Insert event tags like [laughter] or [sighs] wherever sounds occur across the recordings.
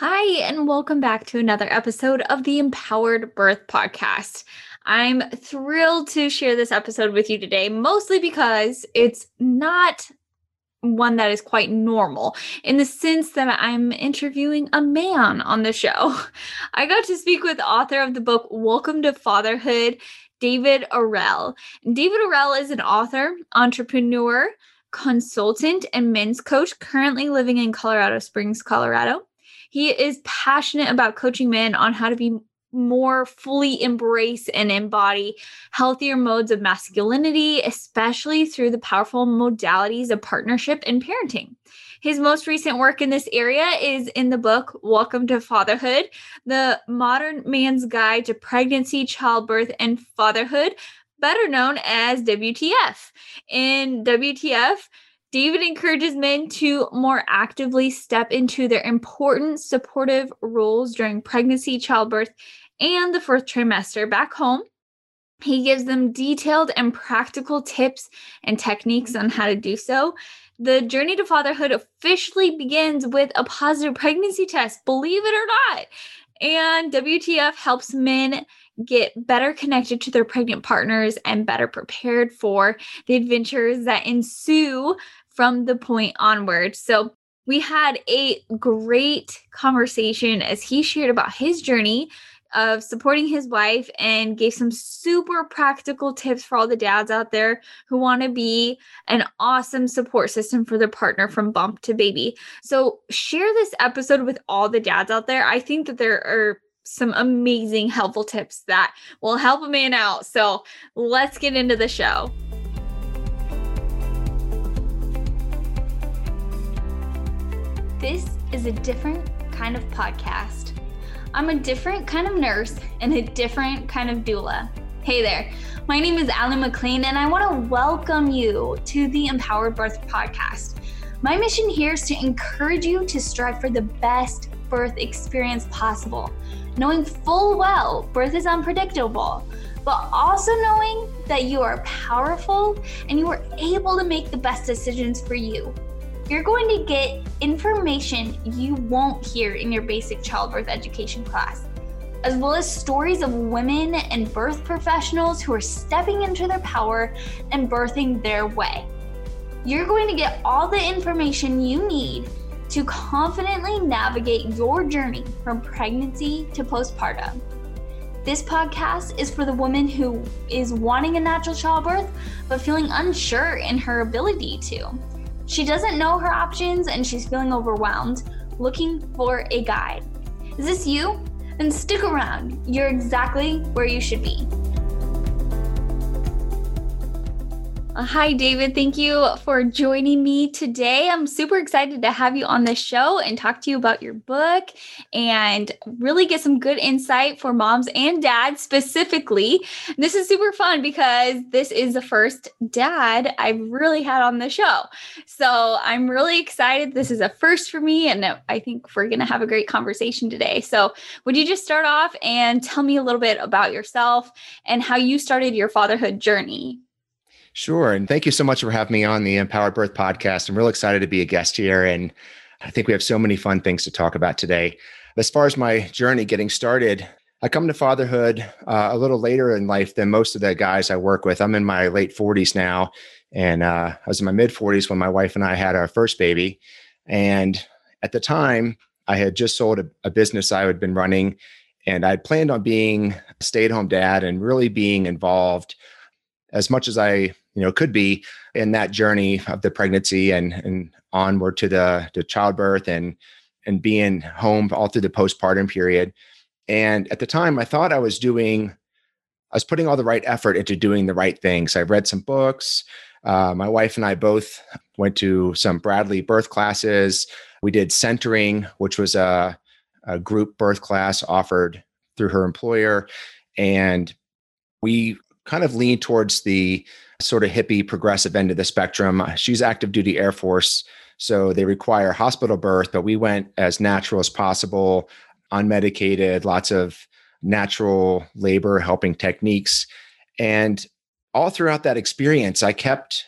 Hi, and welcome back to another episode of the Empowered Birth Podcast. I'm thrilled to share this episode with you today, mostly because it's not one that is quite normal in the sense that I'm interviewing a man on the show. [laughs] I got to speak with author of the book Welcome to Fatherhood, David Arrell. David Arrell is an author, entrepreneur, consultant, and men's coach currently living in Colorado Springs, Colorado. He is passionate about coaching men on how to be more fully embrace and embody healthier modes of masculinity, especially through the powerful modalities of partnership and parenting. His most recent work in this area is in the book Welcome to Fatherhood, the modern man's guide to pregnancy, childbirth, and fatherhood, better known as WTF. In WTF, David encourages men to more actively step into their important supportive roles during pregnancy, childbirth, and the fourth trimester back home. He gives them detailed and practical tips and techniques on how to do so. The journey to fatherhood officially begins with a positive pregnancy test, believe it or not. And WTF helps men get better connected to their pregnant partners and better prepared for the adventures that ensue from the point onward. So we had a great conversation as he shared about his journey of supporting his wife and gave some super practical tips for all the dads out there who want to be an awesome support system for their partner from bump to baby. So, share this episode with all the dads out there. I think that there are some amazing helpful tips that will help a man out. So, let's get into the show. This is a different kind of podcast. I'm a different kind of nurse and a different kind of doula. Hey there, my name is Aly McLean, and I want to welcome you to the Empowered Birth Podcast. My mission here is to encourage you to strive for the best birth experience possible, knowing full well birth is unpredictable, but also knowing that you are powerful and you are able to make the best decisions for you you're going to get information you won't hear in your basic childbirth education class, as well as stories of women and birth professionals who are stepping into their power and birthing their way. You're going to get all the information you need to confidently navigate your journey from pregnancy to postpartum. This podcast is for the woman who is wanting a natural childbirth but feeling unsure in her ability to. She doesn't know her options and she's feeling overwhelmed, looking for a guide. Is this you? Then stick around. You're exactly where you should be. Uh, hi, David. Thank you for joining me today. I'm super excited to have you on the show and talk to you about your book and really get some good insight for moms and dads specifically. This is super fun because this is the first dad I've really had on the show. So I'm really excited. This is a first for me, and I think we're going to have a great conversation today. So, would you just start off and tell me a little bit about yourself and how you started your fatherhood journey? Sure. And thank you so much for having me on the Empowered Birth podcast. I'm real excited to be a guest here. And I think we have so many fun things to talk about today. As far as my journey getting started, I come to fatherhood uh, a little later in life than most of the guys I work with. I'm in my late 40s now. And uh, I was in my mid 40s when my wife and I had our first baby. And at the time, I had just sold a, a business I had been running. And I had planned on being a stay at home dad and really being involved as much as I you know could be in that journey of the pregnancy and and onward to the to childbirth and and being home all through the postpartum period. And at the time i thought i was doing i was putting all the right effort into doing the right things i read some books. Uh, my wife and i both went to some bradley birth classes. We did centering which was a, a group birth class offered through her employer. And we kind of lean towards the sort of hippie progressive end of the spectrum. She's active duty Air Force, so they require hospital birth, but we went as natural as possible, unmedicated, lots of natural labor helping techniques. And all throughout that experience, I kept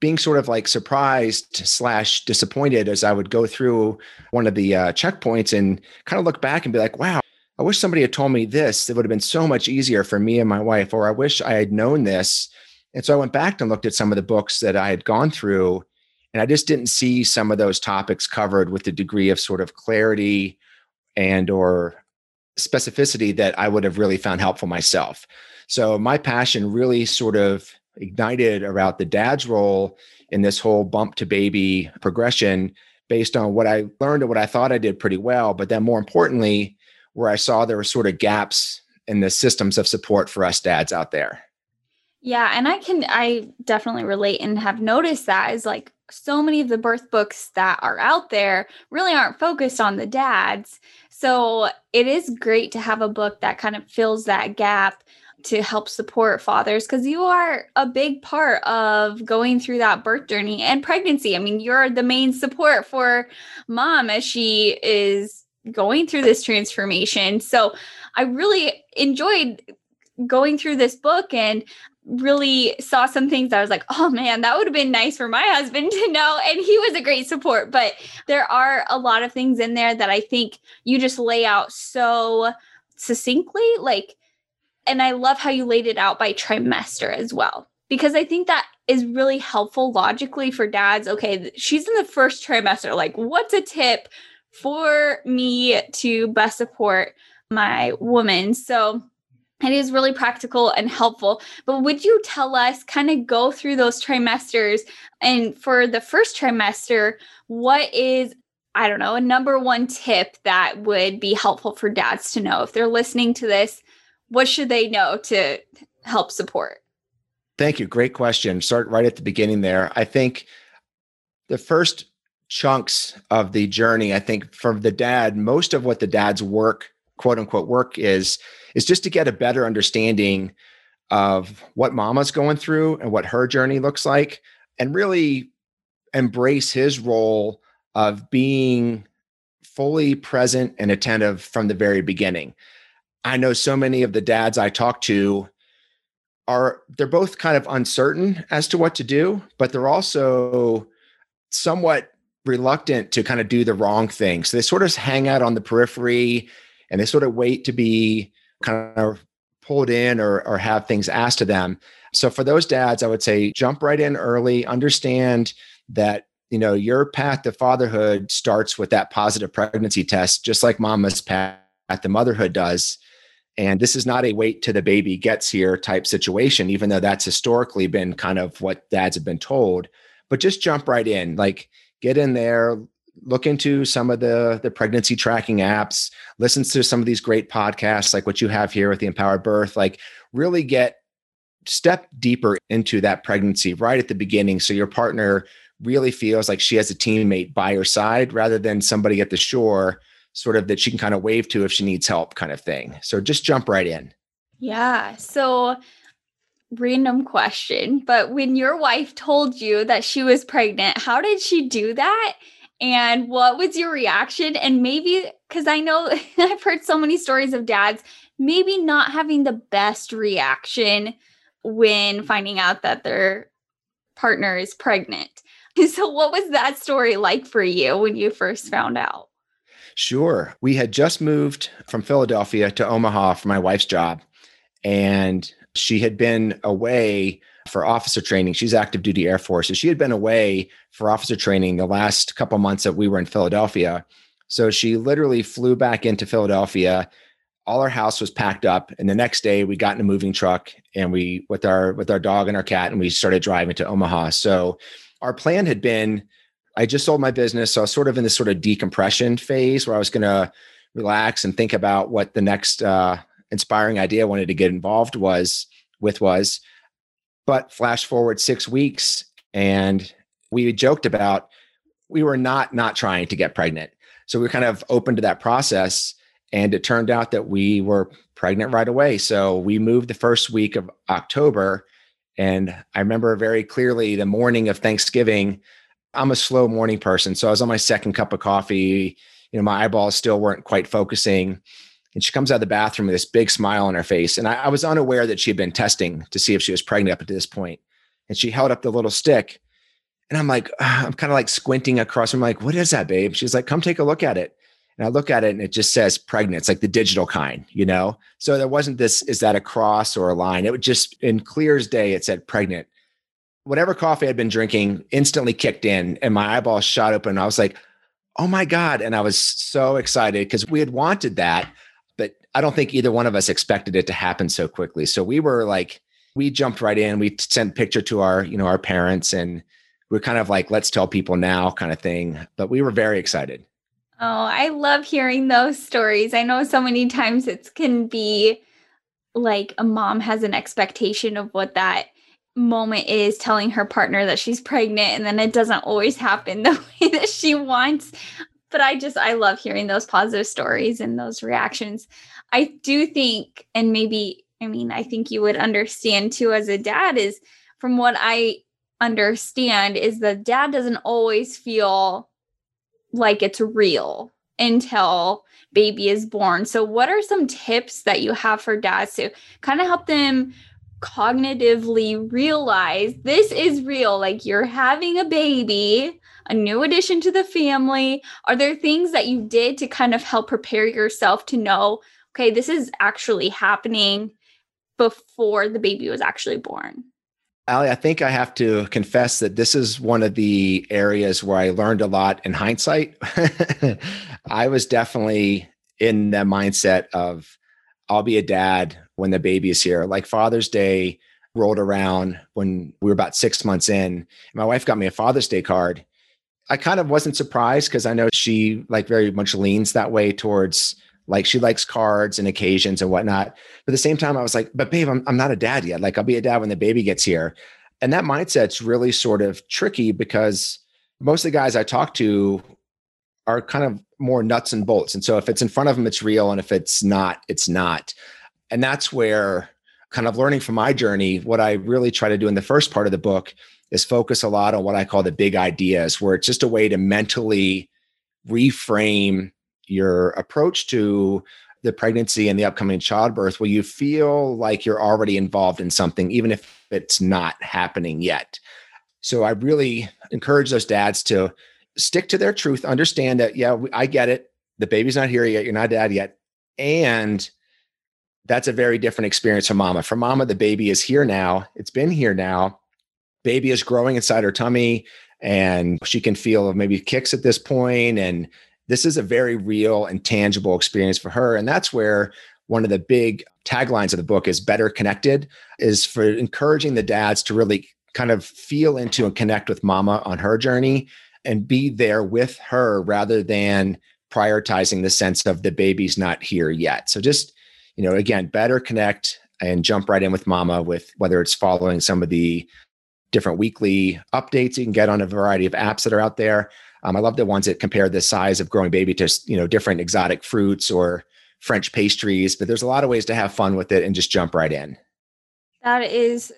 being sort of like surprised slash disappointed as I would go through one of the uh, checkpoints and kind of look back and be like, wow, I wish somebody had told me this. It would have been so much easier for me and my wife, or I wish I had known this. And so I went back and looked at some of the books that I had gone through, and I just didn't see some of those topics covered with the degree of sort of clarity and or specificity that I would have really found helpful myself. So my passion really sort of ignited about the dad's role in this whole bump to baby progression based on what I learned and what I thought I did pretty well. But then more importantly, where I saw there were sort of gaps in the systems of support for us dads out there. Yeah, and I can I definitely relate and have noticed that is like so many of the birth books that are out there really aren't focused on the dads. So it is great to have a book that kind of fills that gap to help support fathers because you are a big part of going through that birth journey and pregnancy. I mean, you're the main support for mom as she is going through this transformation. So I really enjoyed going through this book and really saw some things I was like, oh man, that would have been nice for my husband to know. And he was a great support. But there are a lot of things in there that I think you just lay out so succinctly. Like, and I love how you laid it out by trimester as well, because I think that is really helpful logically for dads. Okay, she's in the first trimester. Like, what's a tip for me to best support my woman? So, it is really practical and helpful. But would you tell us, kind of go through those trimesters? And for the first trimester, what is, I don't know, a number one tip that would be helpful for dads to know if they're listening to this? what should they know to help support? Thank you. Great question. Start right at the beginning there. I think the first chunks of the journey, I think for the dad, most of what the dad's work, quote unquote, work is, is just to get a better understanding of what mama's going through and what her journey looks like, and really embrace his role of being fully present and attentive from the very beginning. I know so many of the dads I talk to are they're both kind of uncertain as to what to do, but they're also somewhat reluctant to kind of do the wrong thing. So they sort of hang out on the periphery and they sort of wait to be kind of pulled in or, or have things asked to them. So for those dads, I would say jump right in early, understand that you know your path to fatherhood starts with that positive pregnancy test, just like mama's path to motherhood does. And this is not a wait till the baby gets here type situation, even though that's historically been kind of what dads have been told. But just jump right in, like get in there, look into some of the the pregnancy tracking apps, listen to some of these great podcasts like what you have here with the Empowered Birth, like really get step deeper into that pregnancy right at the beginning so your partner really feels like she has a teammate by her side rather than somebody at the shore sort of that she can kind of wave to if she needs help kind of thing. So just jump right in. Yeah. So random question, but when your wife told you that she was pregnant, how did she do that? And what was your reaction? And maybe because I know [laughs] I've heard so many stories of dads maybe not having the best reaction when finding out that their partner is pregnant. [laughs] So, what was that story like for you when you first found out? Sure. We had just moved from Philadelphia to Omaha for my wife's job, and she had been away for officer training. She's active duty Air Force. So she had been away for officer training the last couple months that we were in Philadelphia. So she literally flew back into Philadelphia. All our house was packed up, and the next day we got in a moving truck and we with our with our dog and our cat, and we started driving to Omaha. So our plan had been I just sold my business. So I was sort of in this sort of decompression phase where I was going to relax and think about what the next uh, inspiring idea I wanted to get involved was with was. But flash forward six weeks, and we joked about we were not not trying to get pregnant. So we were kind of open to that process, and it turned out that we were pregnant right away. So we moved the first week of October, and I remember very clearly the morning of Thanksgiving. I'm a slow morning person. So I was on my second cup of coffee. You know, my eyeballs still weren't quite focusing. And she comes out of the bathroom with this big smile on her face. And I, I was unaware that she had been testing to see if she was pregnant up to this point. And she held up the little stick And I'm like, [sighs] I'm kind of like squinting across. I'm like, what is that, babe? She's like, come take a look at it. And I look at it and it just says pregnant. It's like the digital kind, you know? So there wasn't this, is that a cross or a line? It would just, in clear as day, it said pregnant. Whatever coffee I'd been drinking instantly kicked in and my eyeballs shot open. I was like, oh my God. And I was so excited because we had wanted that, but I don't think either one of us expected it to happen so quickly. So we were like, we jumped right in. We sent picture to our, you know, our parents and we're kind of like, let's tell people now kind of thing. But we were very excited. Oh, I love hearing those stories. I know so many times it can be like a mom has an expectation of what that moment is telling her partner that she's pregnant and then it doesn't always happen [laughs] the way that she wants but i just i love hearing those positive stories and those reactions i do think and maybe i mean i think you would understand too as a dad is from what i understand is that dad doesn't always feel like it's real until baby is born so what are some tips that you have for dads to kind of help them cognitively realize this is real. Like you're having a baby, a new addition to the family. Are there things that you did to kind of help prepare yourself to know, okay, this is actually happening before the baby was actually born? Aly, I think I have to confess that this is one of the areas where I learned a lot in hindsight. [laughs] I was definitely in the mindset of I'll be a dad when the baby is here. Like Father's Day rolled around when we were about six months in. My wife got me a Father's Day card. I kind of wasn't surprised because I know she like very much leans that way towards like she likes cards and occasions and whatnot. But at the same time, I was like, but babe, I'm, I'm not a dad yet. Like I'll be a dad when the baby gets here. And that mindset's really sort of tricky because most of the guys I talk to are kind of more nuts and bolts. And so if it's in front of them, it's real. And if it's not, it's not. And that's where kind of learning from my journey, what I really try to do in the first part of the book is focus a lot on what I call the big ideas, where it's just a way to mentally reframe your approach to the pregnancy and the upcoming childbirth where you feel like you're already involved in something, even if it's not happening yet. So I really encourage those dads to stick to their truth, understand that, yeah, I get it. The baby's not here yet. You're not dad yet. And that's a very different experience for mama. For mama, the baby is here now. It's been here now. Baby is growing inside her tummy and she can feel maybe kicks at this point and this is a very real and tangible experience for her and that's where one of the big taglines of the book is better connected is for encouraging the dads to really kind of feel into and connect with mama on her journey and be there with her rather than prioritizing the sense of the baby's not here yet. So just, you know, again, better connect and jump right in with mama with whether it's following some of the different weekly updates you can get on a variety of apps that are out there. Um, I love the ones that compare the size of growing baby to, you know, different exotic fruits or French pastries, but there's a lot of ways to have fun with it and just jump right in. That is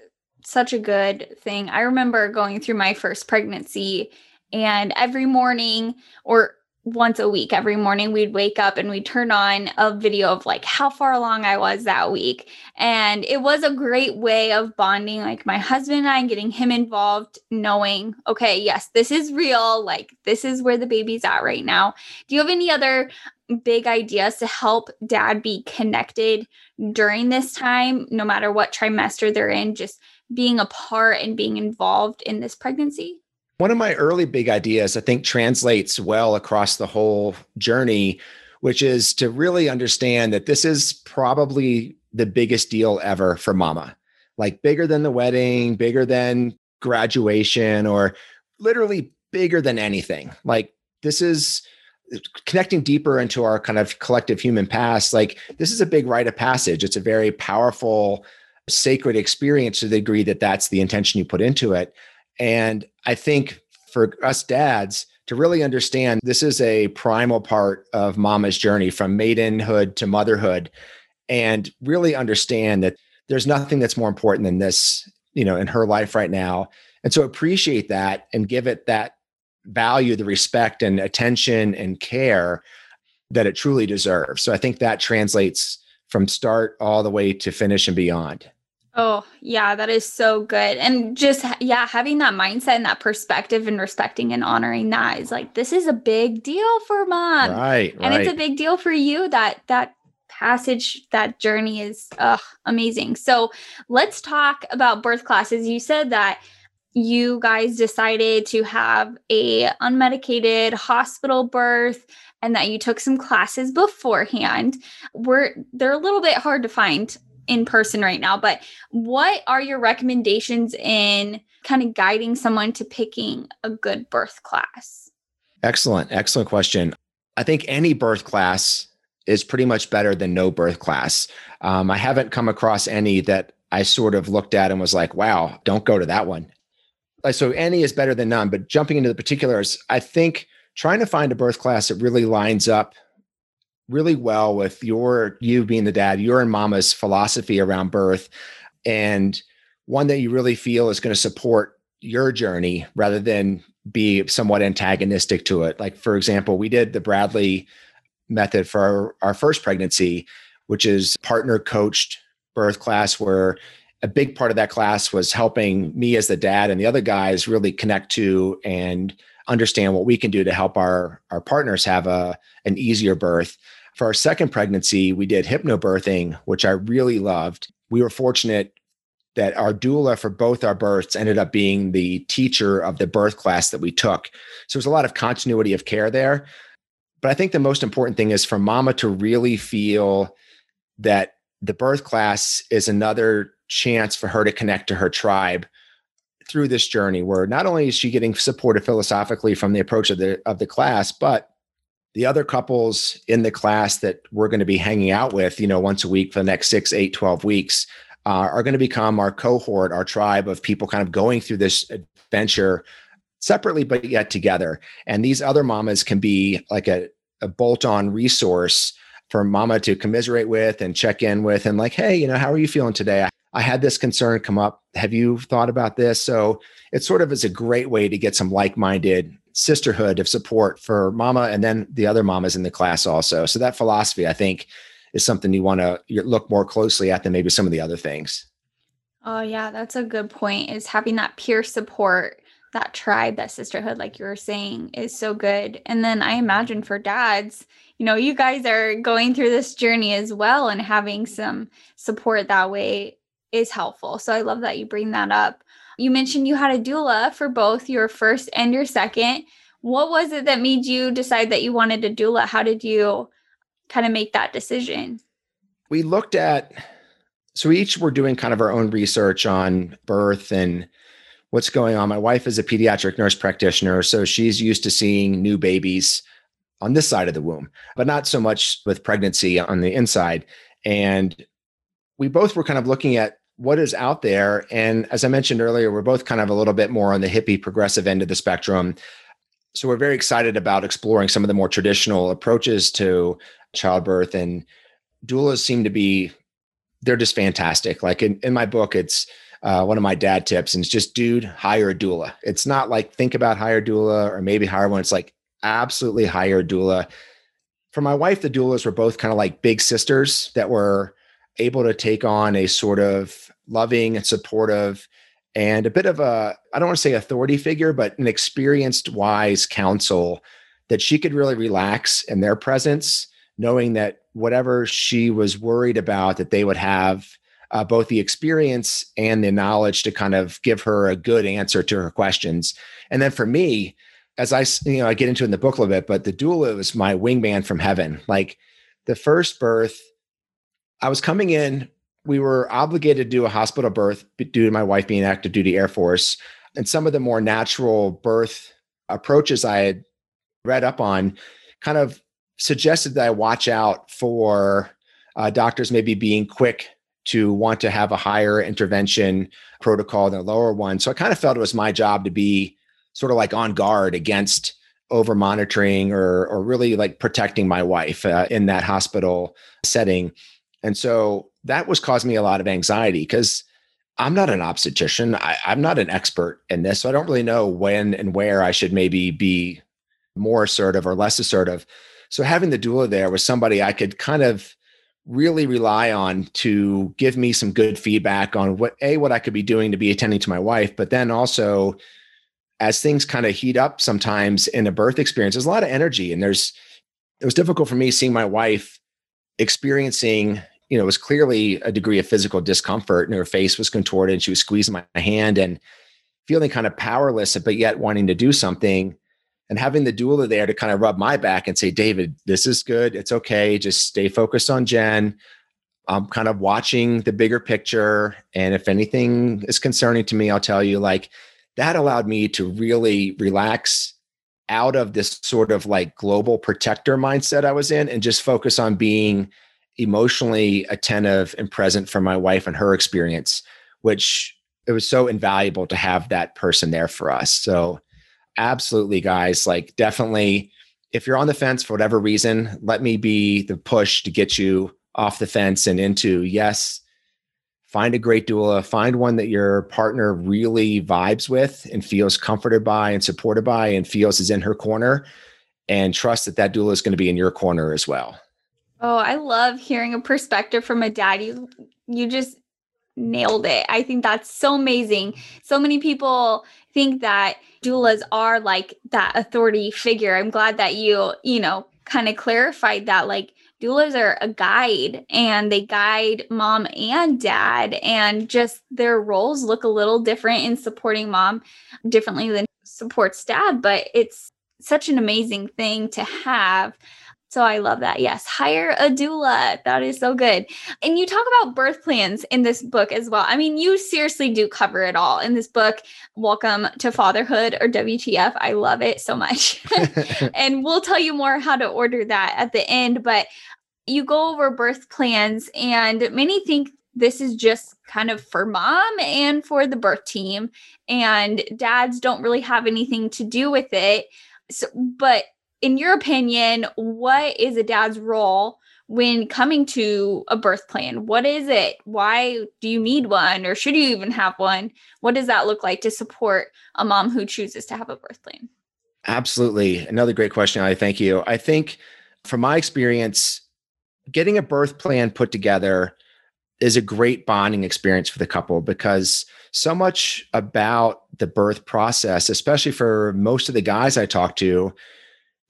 such a good thing. I remember going through my first pregnancy and every morning or once a week, every morning we'd wake up and we'd turn on a video of like how far along I was that week. And it was a great way of bonding, like my husband and I, and getting him involved, knowing, okay, yes, this is real. Like this is where the baby's at right now. Do you have any other big ideas to help dad be connected during this time, no matter what trimester they're in, just being a part and being involved in this pregnancy? One of my early big ideas, I think, translates well across the whole journey, which is to really understand that this is probably the biggest deal ever for mama, like bigger than the wedding, bigger than graduation, or literally bigger than anything. Like, this is connecting deeper into our kind of collective human past. Like, this is a big rite of passage. It's a very powerful, sacred experience to the degree that that's the intention you put into it. And I think for us dads to really understand this is a primal part of mama's journey from maidenhood to motherhood and really understand that there's nothing that's more important than this, you know, in her life right now. And so appreciate that and give it that value, the respect and attention and care that it truly deserves. So I think that translates from start all the way to finish and beyond. Oh, yeah, that is so good. And just, yeah, having that mindset and that perspective and respecting and honoring that is like, this is a big deal for mom. Right. And right. it's a big deal for you that, that, passage that journey is uh, amazing so let's talk about birth classes you said that you guys decided to have a unmedicated hospital birth and that you took some classes beforehand we're they're a little bit hard to find in person right now but what are your recommendations in kind of guiding someone to picking a good birth class? Excellent excellent question. I think any birth class is pretty much better than no birth class. Um, i haven't come across any that i sort of looked at and was like wow don't go to that one. So any is better than none but jumping into the particulars i think trying to find a birth class that really lines up really well with your you being the dad your and mama's philosophy around birth and one that you really feel is going to support your journey rather than be somewhat antagonistic to it. Like for example we did the bradley method for our, our first pregnancy which is partner coached birth class where a big part of that class was helping me as the dad and the other guys really connect to and understand what we can do to help our our partners have a an easier birth. For our second pregnancy, we did hypnobirthing, which I really loved. We were fortunate that our doula for both our births ended up being the teacher of the birth class that we took. So there's a lot of continuity of care there. But I think the most important thing is for mama to really feel that the birth class is another chance for her to connect to her tribe through this journey where not only is she getting supported philosophically from the approach of the of the class but the other couples in the class that we're going to be hanging out with you know once a week for the next six eight 12 weeks uh, are going to become our cohort our tribe of people kind of going through this adventure separately but yet together. And these other mamas can be like a, a bolt-on resource for mama to commiserate with and check in with and like hey you know how are you feeling today I had this concern come up. Have you thought about this? So it sort of is a great way to get some like minded sisterhood of support for mama and then the other mamas in the class also. So that philosophy, I think, is something you want to look more closely at than maybe some of the other things. Oh, yeah, that's a good point. Is having that peer support, that tribe, that sisterhood, like you were saying, is so good. And then I imagine for dads, you know, you guys are going through this journey as well and having some support that way is helpful. So I love that you bring that up. You mentioned you had a doula for both your first and your second. What was it that made you decide that you wanted a doula? How did you kind of make that decision? We looked at, so we each were doing kind of our own research on birth and what's going on. My wife is a pediatric nurse practitioner, so she's used to seeing new babies on this side of the womb, but not so much with pregnancy on the inside. And we both were kind of looking at what is out there. And as I mentioned earlier, we're both kind of a little bit more on the hippie progressive end of the spectrum. So we're very excited about exploring some of the more traditional approaches to childbirth. And doulas seem to be, they're just fantastic. Like in, in my book, it's uh, one of my dad tips, and it's just, dude, hire a doula. It's not like think about hire a doula or maybe hire one. It's like absolutely hire a doula. For my wife, the doulas were both kind of like big sisters that were able to take on a sort of loving and supportive and a bit of a i don't want to say authority figure but an experienced wise counsel that she could really relax in their presence knowing that whatever she was worried about that they would have uh, both the experience and the knowledge to kind of give her a good answer to her questions. And then for me as i you know i get into in the book a little bit but the doula was my wingman from heaven. Like the first birth I was coming in. We were obligated to do a hospital birth due to my wife being active duty Air Force. And some of the more natural birth approaches I had read up on kind of suggested that I watch out for uh, doctors maybe being quick to want to have a higher intervention protocol than a lower one. So I kind of felt it was my job to be sort of like on guard against over monitoring or or really like protecting my wife uh, in that hospital setting. And so that was causing me a lot of anxiety because I'm not an obstetrician. I, am not an expert in this. So I don't really know when and where I should maybe be more assertive or less assertive. So having the doula there was somebody I could kind of really rely on to give me some good feedback on what a what I could be doing to be attending to my wife, but then also as things kind of heat up sometimes in a birth experience, there's a lot of energy and there's it was difficult for me seeing my wife experiencing, you know, it was clearly a degree of physical discomfort and her face was contorted and she was squeezing my hand and feeling kind of powerless, but yet wanting to do something and having the doula there to kind of rub my back and say, David, this is good. It's okay. Just stay focused on Jen. I'm kind of watching the bigger picture. And if anything is concerning to me, I'll tell you, like, that allowed me to really relax out of this sort of like global protector mindset I was in and just focus on being emotionally attentive and present for my wife and her experience, which it was so invaluable to have that person there for us. So absolutely guys like definitely if you're on the fence for whatever reason let me be the push to get you off the fence and into yes find a great doula find one that your partner really vibes with and feels comforted by and supported by and feels is in her corner and trust that that doula is going to be in your corner as well oh i love hearing a perspective from a dad. You you just nailed it. I think that's so amazing. So many people think that doulas are like that authority figure. I'm glad that you, you know, kind of clarified that like doulas are a guide and they guide mom and dad and just their roles look a little different in supporting mom differently than supports dad, but it's such an amazing thing to have so I love that. Yes, hire a doula. That is so good. And you talk about birth plans in this book as well. I mean, you seriously do cover it all in this book. Welcome to Fatherhood or WTF. I love it so much. [laughs] [laughs] and we'll tell you more how to order that at the end. But you go over birth plans, and many think this is just kind of for mom and for the birth team, and dads don't really have anything to do with it. So, but in your opinion, what is a dad's role when coming to a birth plan? What is it? Why do you need one or should you even have one? What does that look like to support a mom who chooses to have a birth plan? Absolutely. Another great question. I thank you. I think from my experience, getting a birth plan put together is a great bonding experience for the couple because so much about the birth process, especially for most of the guys I talk to,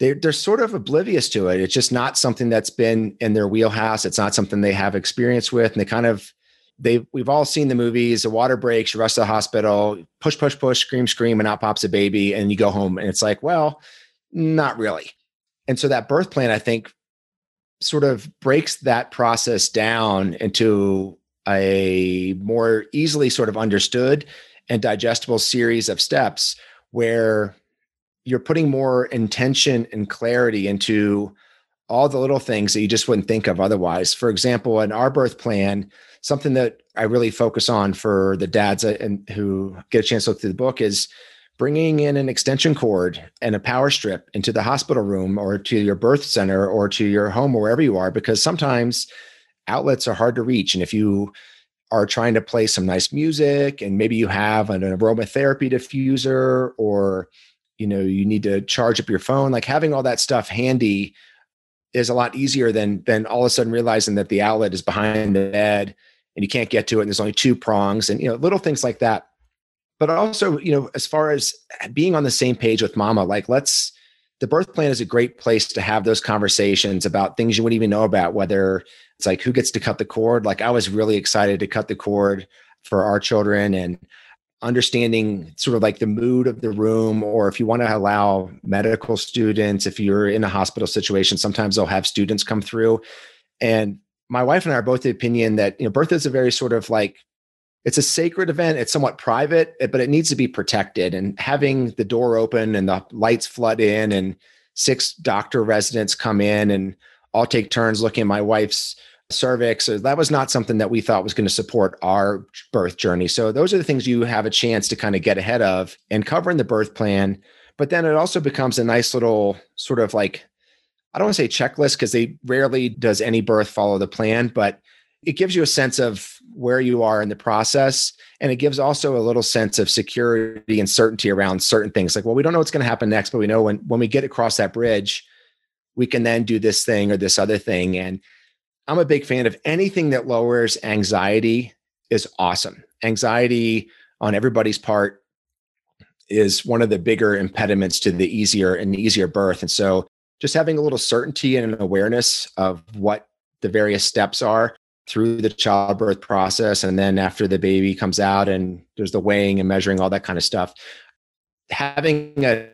they're, they're sort of oblivious to it. It's just not something that's been in their wheelhouse. It's not something they have experience with. And they kind of, they we've all seen the movies, the water breaks, you rush to the hospital, push, push, push, scream, scream, and out pops a baby, and you go home. And it's like, well, not really. And so that birth plan, I think, sort of breaks that process down into a more easily sort of understood and digestible series of steps where you're putting more intention and clarity into all the little things that you just wouldn't think of otherwise. For example, in our birth plan, something that I really focus on for the dads and who get a chance to look through the book is bringing in an extension cord and a power strip into the hospital room or to your birth center or to your home or wherever you are, because sometimes outlets are hard to reach. And if you are trying to play some nice music and maybe you have an aromatherapy diffuser or you know you need to charge up your phone like having all that stuff handy is a lot easier than than all of a sudden realizing that the outlet is behind the bed and you can't get to it and there's only two prongs and you know little things like that. But also you know as far as being on the same page with mama like let's the birth plan is a great place to have those conversations about things you wouldn't even know about whether it's like who gets to cut the cord. Like i was really excited to cut the cord for our children and understanding sort of like the mood of the room or if you want to allow medical students if you're in a hospital situation sometimes they'll have students come through. And my wife and i are both the opinion that you know birth is a very sort of like it's a sacred event it's somewhat private but it needs to be protected. And having the door open and the lights flood in and six doctor residents come in and all take turns looking at my wife's cervix. So that was not something that we thought was going to support our birth journey. So those are the things you have a chance to kind of get ahead of and cover in the birth plan. But then it also becomes a nice little sort of like, I don't want to say checklist because they rarely does any birth follow the plan, but it gives you a sense of where you are in the process. And it gives also a little sense of security and certainty around certain things. Like, well, we don't know what's going to happen next, but we know when when we get across that bridge, we can then do this thing or this other thing. And I'm a big fan of anything that lowers anxiety is awesome. Anxiety on everybody's part is one of the bigger impediments to the easier and easier birth. And so just having a little certainty and an awareness of what the various steps are through the childbirth process and then after the baby comes out and there's the weighing and measuring all that kind of stuff having an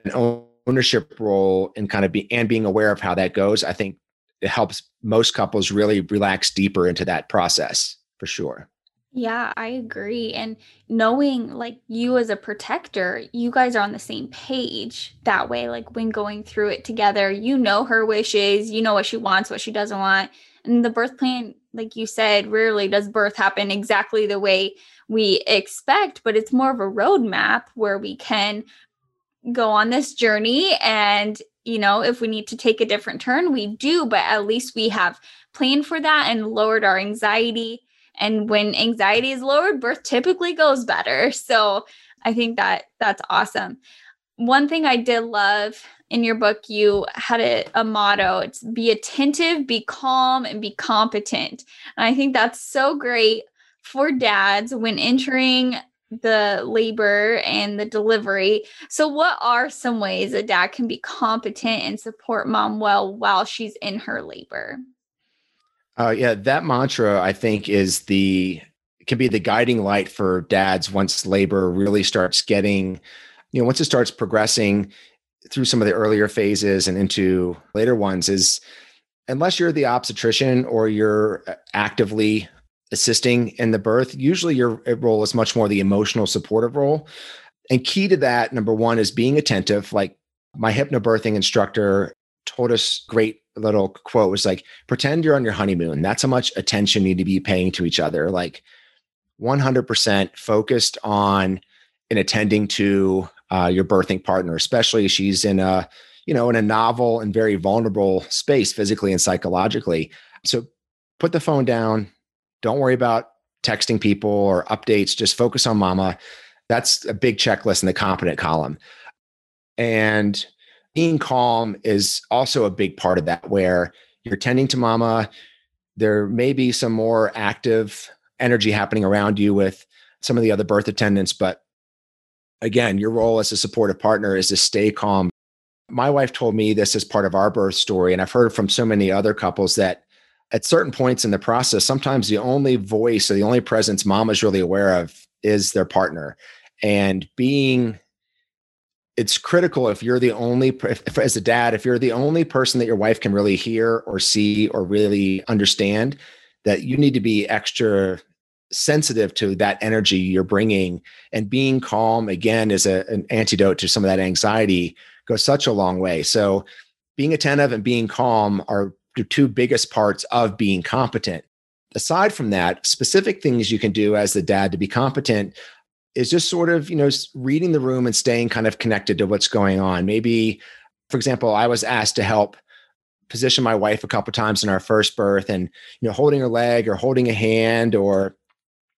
ownership role and kind of be and being aware of how that goes i think it helps most couples really relax deeper into that process for sure yeah, I agree. And knowing like you as a protector, you guys are on the same page that way. Like when going through it together, you know her wishes, you know what she wants, what she doesn't want. And the birth plan, like you said, rarely does birth happen exactly the way we expect, but it's more of a roadmap where we can go on this journey. And, you know, if we need to take a different turn, we do, but at least we have planned for that and lowered our anxiety and when anxiety is lowered, birth typically goes better. So I think that that's awesome. One thing I did love in your book, you had a, a motto it's be attentive, be calm, and be competent. And I think that's so great for dads when entering the labor and the delivery. So, what are some ways a dad can be competent and support mom well while she's in her labor? Uh, yeah, that mantra I think is the can be the guiding light for dads once labor really starts getting, you know, once it starts progressing through some of the earlier phases and into later ones is unless you're the obstetrician or you're uh, actively assisting in the birth, usually your role is much more the emotional supportive role. And key to that, number one, is being attentive. Like my hypnobirthing instructor told us great little quote was like, pretend you're on your honeymoon. That's how much attention you need to be paying to each other. Like 100% focused on and attending to uh, your birthing partner, especially she's in a, you know, in a novel and very vulnerable space physically and psychologically. So put the phone down. Don't worry about texting people or updates. Just focus on mama. That's a big checklist in the competent column. And being calm is also a big part of that where you're tending to mama there may be some more active energy happening around you with some of the other birth attendants but again your role as a supportive partner is to stay calm my wife told me this as part of our birth story and i've heard from so many other couples that at certain points in the process sometimes the only voice or the only presence mom is really aware of is their partner. And being it's critical if you're the only if, if, as a dad if you're the only person that your wife can really hear or see or really understand that you need to be extra sensitive to that energy you're bringing. And being calm again is a, an antidote to some of that anxiety goes such a long way. So being attentive and being calm are the two biggest parts of being competent aside from that specific things you can do as the dad to be competent is just sort of, you know, reading the room and staying kind of connected to what's going on. Maybe, for example, I was asked to help position my wife a couple times in our first birth and, you know, holding her leg or holding a hand or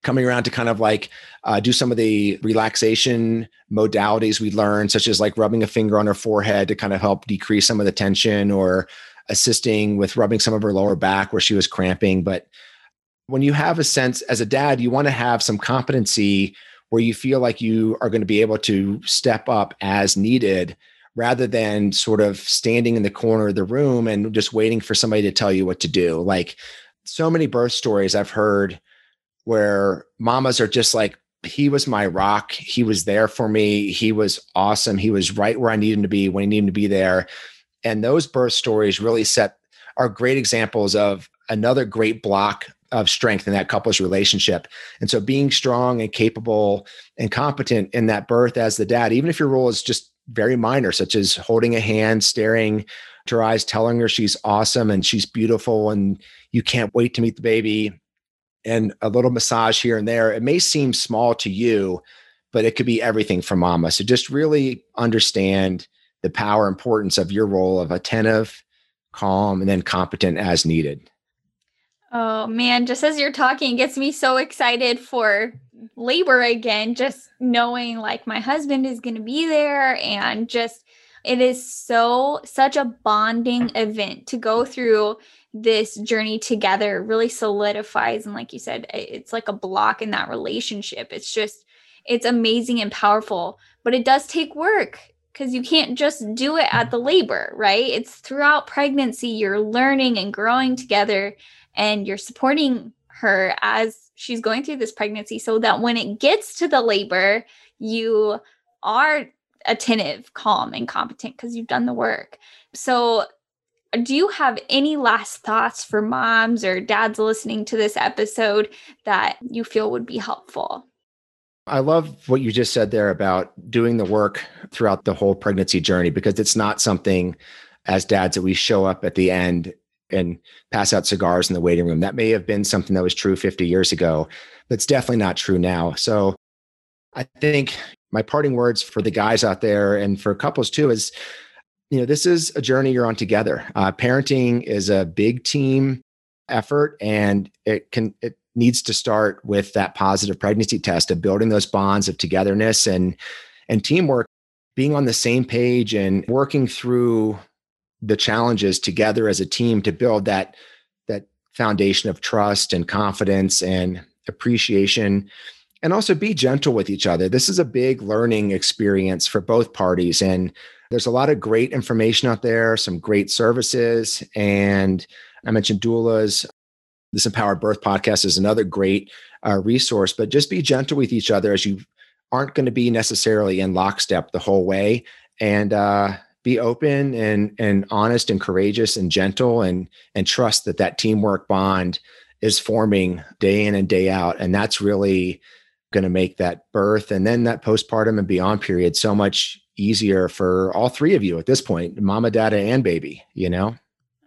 coming around to kind of like uh, do some of the relaxation modalities we learned, such as like rubbing a finger on her forehead to kind of help decrease some of the tension or assisting with rubbing some of her lower back where she was cramping. But when you have a sense as a dad, you want to have some competency where you feel like you are going to be able to step up as needed rather than sort of standing in the corner of the room and just waiting for somebody to tell you what to do. Like so many birth stories I've heard where mamas are just like, he was my rock. He was there for me. He was awesome. He was right where I needed him to be when he needed him to be there. And those birth stories really set are great examples of another great block of strength in that couple's relationship. And so being strong and capable and competent in that birth as the dad, even if your role is just very minor, such as holding a hand, staring to her eyes, telling her she's awesome and she's beautiful and you can't wait to meet the baby, and a little massage here and there, it may seem small to you, but it could be everything for mama. So just really understand the power importance of your role of attentive, calm, and then competent as needed. Oh man, just as you're talking, gets me so excited for labor again, just knowing like my husband is going to be there and just it is so such a bonding event to go through this journey together really solidifies. And like you said, it's like a block in that relationship. It's just, it's amazing and powerful, but it does take work because you can't just do it at the labor, right? It's throughout pregnancy, you're learning and growing together and you're supporting her as she's going through this pregnancy so that when it gets to the labor, you are attentive, calm, and competent because you've done the work. So, do you have any last thoughts for moms or dads listening to this episode that you feel would be helpful? I love what you just said there about doing the work throughout the whole pregnancy journey because it's not something as dads that we show up at the end and pass out cigars in the waiting room. That may have been something that was true 50 years ago, but it's definitely not true now. So I think my parting words for the guys out there and for couples too is you know this is a journey you're on together uh, parenting is a big team effort and it can it needs to start with that positive pregnancy test of building those bonds of togetherness and and teamwork being on the same page and working through the challenges together as a team to build that that foundation of trust and confidence and appreciation and also be gentle with each other. This is a big learning experience for both parties. And there's a lot of great information out there, some great services. And I mentioned doulas. This Empowered Birth podcast is another great uh, resource, but just be gentle with each other as you aren't going to be necessarily in lockstep the whole way. And, uh, be open and and honest and courageous and gentle and and trust that that teamwork bond is forming day in and day out and that's really going to make that birth and then that postpartum and beyond period so much easier for all three of you at this point mama dada and baby you know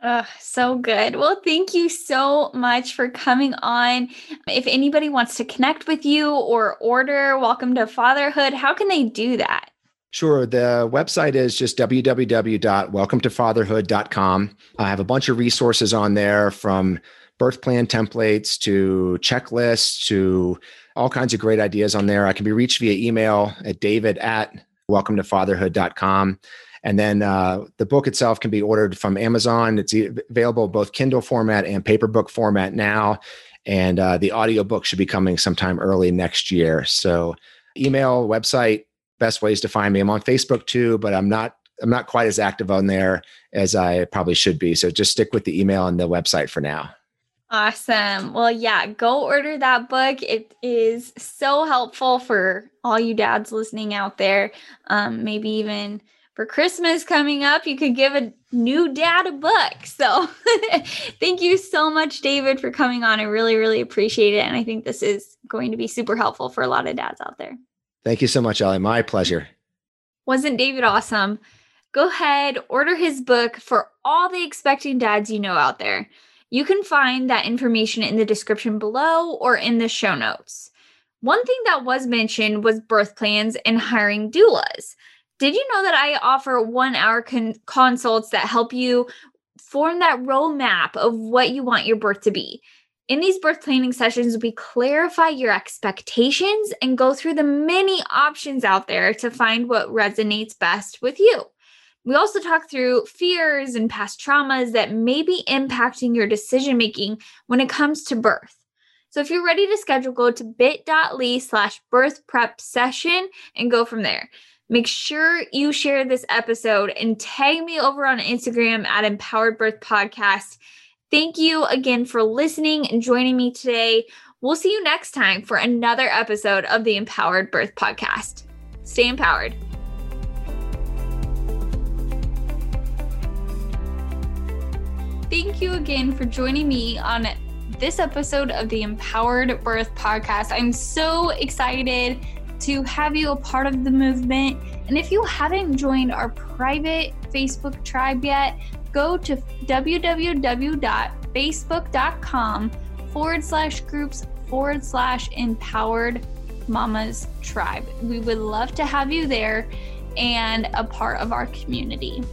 Oh, so good. Well, thank you so much for coming on. If anybody wants to connect with you or order Welcome to Fatherhood, how can they do that? Sure. The website is just www.welcometofatherhood.com. I have a bunch of resources on there from birth plan templates to checklists to all kinds of great ideas on there. I can be reached via email at david at welcome to fatherhood.com. And then uh, the book itself can be ordered from Amazon. It's available both Kindle format and paper book format now. And uh, the audiobook should be coming sometime early next year. So email, website, best ways to find me. I'm on Facebook too, but I'm not I'm not quite as active on there as I probably should be. So just stick with the email and the website for now. Awesome. Well, yeah, go order that book. It is so helpful for all you dads listening out there. Um, maybe even for Christmas coming up, you could give a new dad a book. So [laughs] thank you so much, David, for coming on. I really, really appreciate it. And I think this is going to be super helpful for a lot of dads out there. Thank you so much, Aly. My pleasure. Wasn't David awesome? Go ahead, order his book for all the expecting dads you know out there. You can find that information in the description below or in the show notes. One thing that was mentioned was birth plans and hiring doulas. Did you know that I offer one hour con- consults that help you form that roadmap of what you want your birth to be? In these birth planning sessions, we clarify your expectations and go through the many options out there to find what resonates best with you. We also talk through fears and past traumas that may be impacting your decision making when it comes to birth. So if you're ready to schedule, go to bit.ly slash birth prep session and go from there. Make sure you share this episode and tag me over on Instagram at Empowered Birth Podcast. Thank you again for listening and joining me today. We'll see you next time for another episode of the Empowered Birth Podcast. Stay empowered. Thank you again for joining me on this episode of the Empowered Birth Podcast. I'm so excited to have you a part of the movement. And if you haven't joined our private Facebook tribe yet, go to www.facebook.com forward slash groups forward slash empowered mamas tribe. We would love to have you there and a part of our community.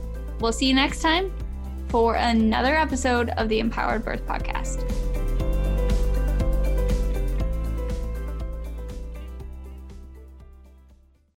We'll see you next time for another episode of the Empowered Birth Podcast.